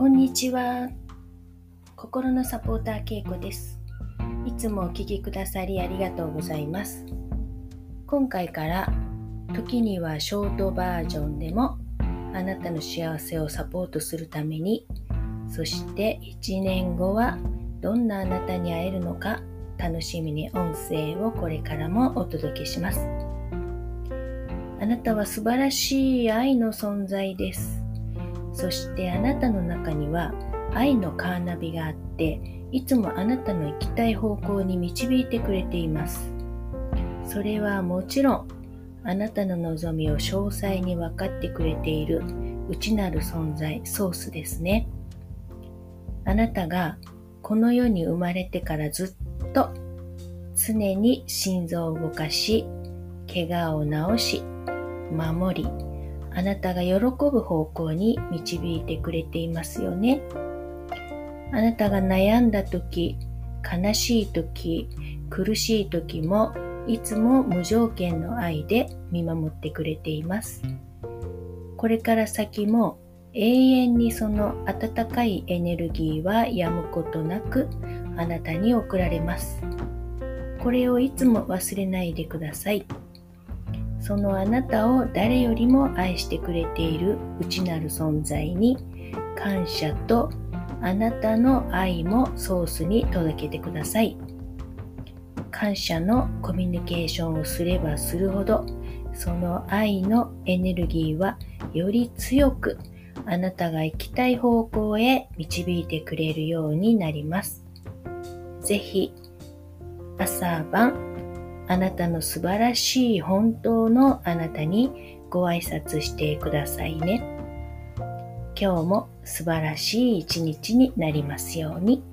こんにちは。心のサポーターけいこです。いつもお聴きくださりありがとうございます。今回から時にはショートバージョンでもあなたの幸せをサポートするためにそして1年後はどんなあなたに会えるのか楽しみに音声をこれからもお届けします。あなたは素晴らしい愛の存在です。そしてあなたの中には愛のカーナビがあっていつもあなたの行きたい方向に導いてくれています。それはもちろんあなたの望みを詳細に分かってくれている内なる存在ソースですね。あなたがこの世に生まれてからずっと常に心臓を動かし怪我を治し守りあなたが喜ぶ方向に導いてくれていますよね。あなたが悩んだ時、悲しい時、苦しい時もいつも無条件の愛で見守ってくれています。これから先も永遠にその温かいエネルギーは止むことなくあなたに送られます。これをいつも忘れないでください。そのあなたを誰よりも愛してくれている内なる存在に感謝とあなたの愛もソースに届けてください。感謝のコミュニケーションをすればするほどその愛のエネルギーはより強くあなたが行きたい方向へ導いてくれるようになります。ぜひ朝晩あなたの素晴らしい本当のあなたにご挨拶してくださいね。今日も素晴らしい一日になりますように。